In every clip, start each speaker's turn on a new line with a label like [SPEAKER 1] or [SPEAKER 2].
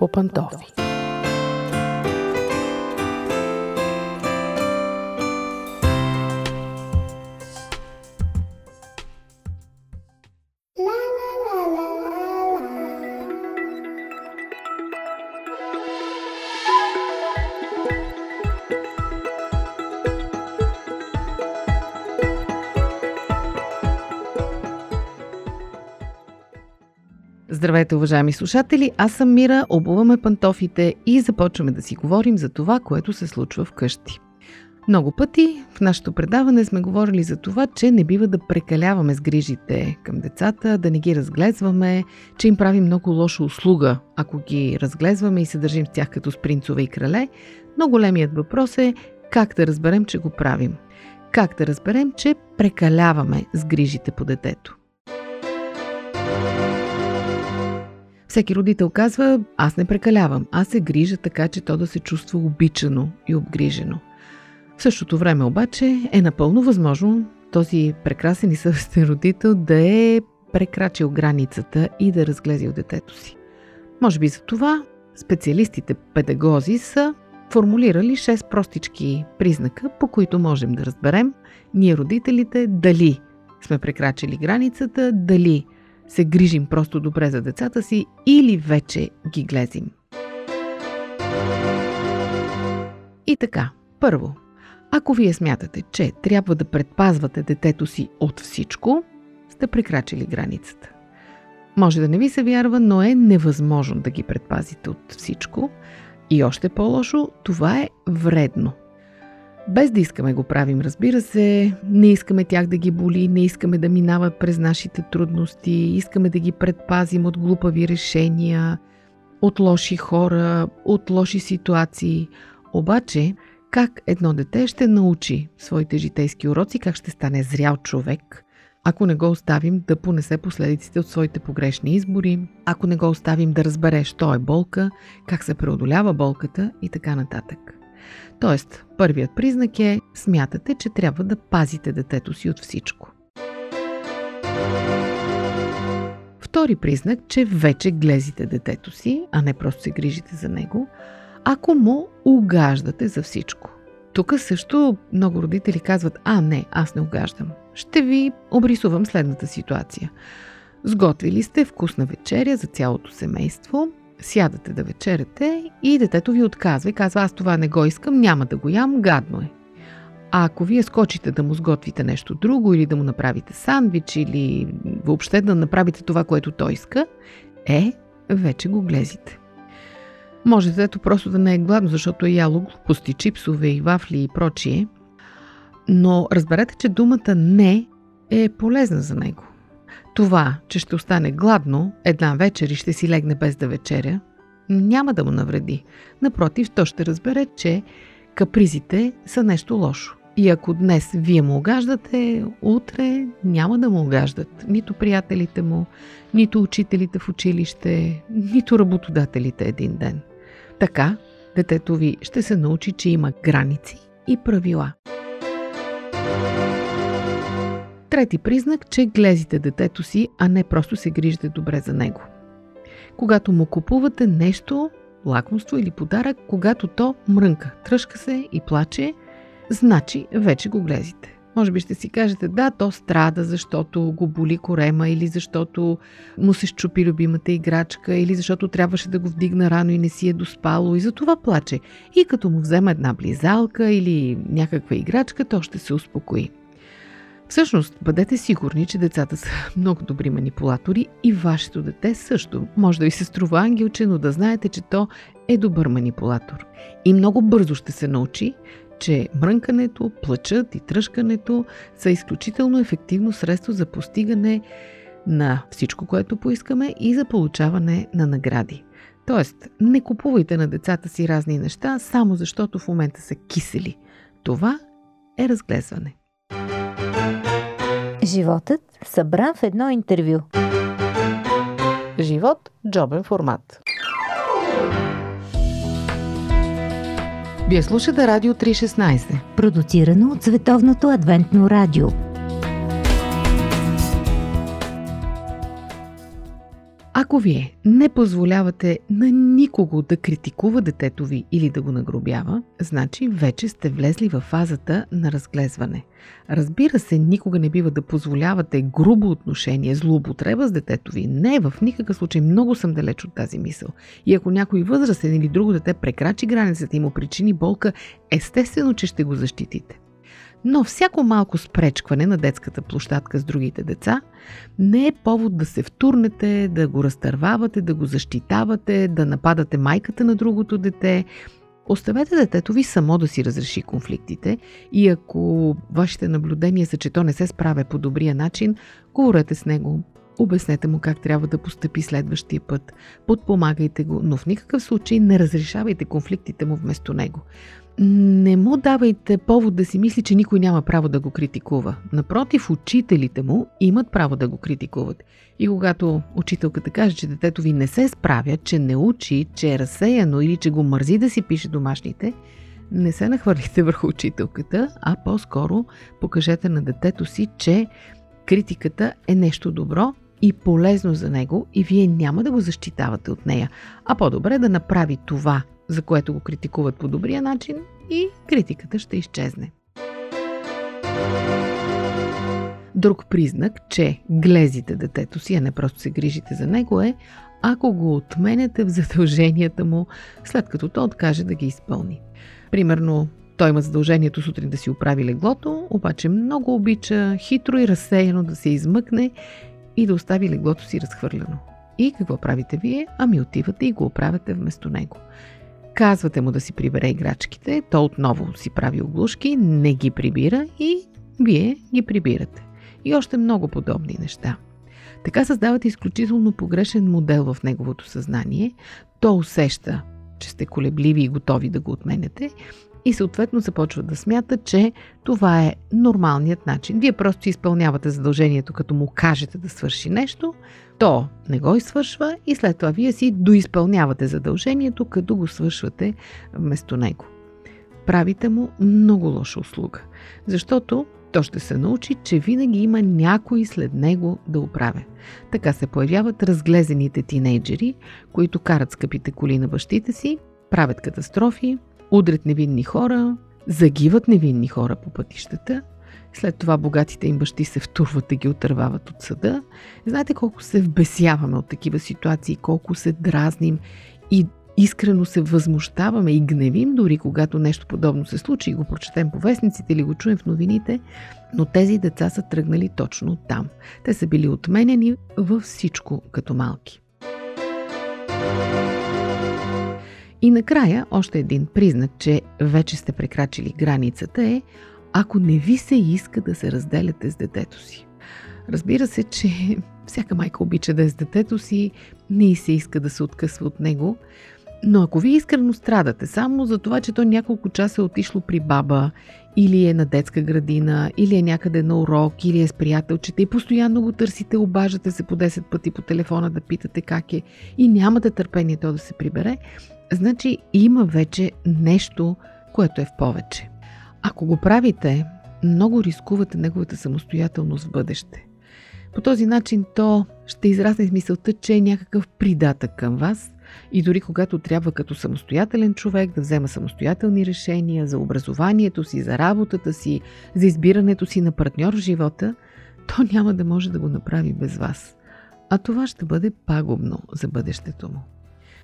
[SPEAKER 1] по Здравейте, уважаеми слушатели! Аз съм Мира, обуваме пантофите и започваме да си говорим за това, което се случва вкъщи. Много пъти в нашето предаване сме говорили за това, че не бива да прекаляваме с грижите към децата, да не ги разглезваме, че им прави много лоша услуга, ако ги разглезваме и се държим с тях като с принцове и крале. Но големият въпрос е как да разберем, че го правим. Как да разберем, че прекаляваме с грижите по детето. Всеки родител казва, аз не прекалявам, аз се грижа така, че то да се чувства обичано и обгрижено. В същото време обаче е напълно възможно този прекрасен и съвестен родител да е прекрачил границата и да разглезил детето си. Може би за това специалистите педагози са формулирали 6 простички признака, по които можем да разберем ние родителите дали сме прекрачили границата, дали се грижим просто добре за децата си или вече ги глезим. И така, първо, ако вие смятате, че трябва да предпазвате детето си от всичко, сте прекрачили границата. Може да не ви се вярва, но е невъзможно да ги предпазите от всичко. И още по-лошо, това е вредно. Без да искаме го правим, разбира се, не искаме тях да ги боли, не искаме да минават през нашите трудности, искаме да ги предпазим от глупави решения, от лоши хора, от лоши ситуации. Обаче, как едно дете ще научи своите житейски уроци, как ще стане зрял човек, ако не го оставим да понесе последиците от своите погрешни избори, ако не го оставим да разбере, що е болка, как се преодолява болката и така нататък. Тоест, първият признак е смятате, че трябва да пазите детето си от всичко. Втори признак, че вече глезите детето си, а не просто се грижите за него, ако му угаждате за всичко. Тук също много родители казват, а не, аз не угаждам. Ще ви обрисувам следната ситуация. Сготвили сте вкусна вечеря за цялото семейство, сядате да вечеряте и детето ви отказва и казва аз това не го искам, няма да го ям, гадно е. А ако вие скочите да му сготвите нещо друго или да му направите сандвич или въобще да направите това, което той иска, е, вече го глезите. Може детето просто да не е гладно, защото е яло глупости, чипсове и вафли и прочие, но разберете, че думата не е полезна за него. Това, че ще остане гладно една вечер и ще си легне без да вечеря, няма да му навреди. Напротив, то ще разбере, че капризите са нещо лошо. И ако днес вие му огаждате, утре няма да му огаждат нито приятелите му, нито учителите в училище, нито работодателите един ден. Така, детето ви ще се научи, че има граници и правила. Трети признак, че глезите детето си, а не просто се грижите добре за него. Когато му купувате нещо, лакомство или подарък, когато то мрънка, тръжка се и плаче, значи вече го глезите. Може би ще си кажете, да, то страда, защото го боли корема или защото му се щупи любимата играчка или защото трябваше да го вдигна рано и не си е доспало и за това плаче. И като му взема една близалка или някаква играчка, то ще се успокои. Всъщност, бъдете сигурни, че децата са много добри манипулатори и вашето дете също. Може да ви се струва ангелче, но да знаете, че то е добър манипулатор. И много бързо ще се научи, че мрънкането, плачът и тръжкането са изключително ефективно средство за постигане на всичко, което поискаме и за получаване на награди. Тоест, не купувайте на децата си разни неща, само защото в момента са кисели. Това е разглезване.
[SPEAKER 2] Животът събран в едно интервю.
[SPEAKER 1] Живот – джобен формат. Вие слушате Радио 316.
[SPEAKER 2] Продуцирано от Световното адвентно радио.
[SPEAKER 1] Ако вие не позволявате на никого да критикува детето ви или да го нагробява, значи вече сте влезли в фазата на разглезване. Разбира се, никога не бива да позволявате грубо отношение, злоупотреба с детето ви. Не, в никакъв случай. Много съм далеч от тази мисъл. И ако някой възрастен или друго дете прекрачи границата и му причини болка, естествено, че ще го защитите. Но всяко малко спречкване на детската площадка с другите деца не е повод да се втурнете, да го разтървавате, да го защитавате, да нападате майката на другото дете. Оставете детето ви само да си разреши конфликтите и ако вашите наблюдения са, че то не се справя по добрия начин, говорете с него, обяснете му как трябва да постъпи следващия път, подпомагайте го, но в никакъв случай не разрешавайте конфликтите му вместо него не му давайте повод да си мисли, че никой няма право да го критикува. Напротив, учителите му имат право да го критикуват. И когато учителката каже, че детето ви не се справя, че не учи, че е разсеяно или че го мързи да си пише домашните, не се нахвърлите върху учителката, а по-скоро покажете на детето си, че критиката е нещо добро и полезно за него и вие няма да го защитавате от нея, а по-добре да направи това, за което го критикуват по добрия начин и критиката ще изчезне. Друг признак, че глезите детето си, а не просто се грижите за него е, ако го отменяте в задълженията му, след като то откаже да ги изпълни. Примерно, той има задължението сутрин да си оправи леглото, обаче много обича хитро и разсеяно да се измъкне и да остави леглото си разхвърлено. И какво правите вие? Ами отивате и го оправяте вместо него. Казвате му да си прибере играчките, то отново си прави оглушки, не ги прибира и вие ги прибирате. И още много подобни неща. Така създавате изключително погрешен модел в неговото съзнание. То усеща, че сте колебливи и готови да го отменяте и съответно започва да смята, че това е нормалният начин. Вие просто изпълнявате задължението, като му кажете да свърши нещо, то не го извършва и след това вие си доизпълнявате задължението, като го свършвате вместо него. Правите му много лоша услуга, защото то ще се научи, че винаги има някой след него да оправя. Така се появяват разглезените тинейджери, които карат скъпите коли на бащите си, правят катастрофи, удрят невинни хора, загиват невинни хора по пътищата, след това богатите им бащи се втурват да ги отървават от съда. Знаете колко се вбесяваме от такива ситуации, колко се дразним и искрено се възмущаваме и гневим, дори когато нещо подобно се случи и го прочетем по вестниците или го чуем в новините, но тези деца са тръгнали точно там. Те са били отменени във всичко като малки. И накрая, още един признак, че вече сте прекрачили границата е, ако не ви се иска да се разделяте с детето си. Разбира се, че всяка майка обича да е с детето си, не и се иска да се откъсва от него, но ако ви искрено страдате само за това, че то няколко часа е отишло при баба, или е на детска градина, или е някъде на урок, или е с приятелчета и постоянно го търсите, обаждате се по 10 пъти по телефона да питате как е и нямате търпение то да се прибере, значи има вече нещо, което е в повече. Ако го правите, много рискувате неговата самостоятелност в бъдеще. По този начин то ще израсне с мисълта, че е някакъв придатък към вас и дори когато трябва като самостоятелен човек да взема самостоятелни решения за образованието си, за работата си, за избирането си на партньор в живота, то няма да може да го направи без вас. А това ще бъде пагубно за бъдещето му.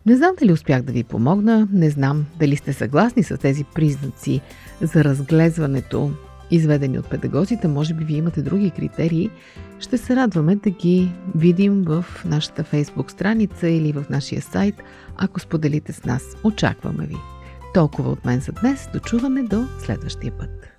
[SPEAKER 1] Не знам дали успях да ви помогна, не знам дали сте съгласни с тези признаци за разглезването, изведени от педагозите. Може би вие имате други критерии. Ще се радваме да ги видим в нашата фейсбук страница или в нашия сайт, ако споделите с нас. Очакваме ви. Толкова от мен за днес. Дочуване до следващия път.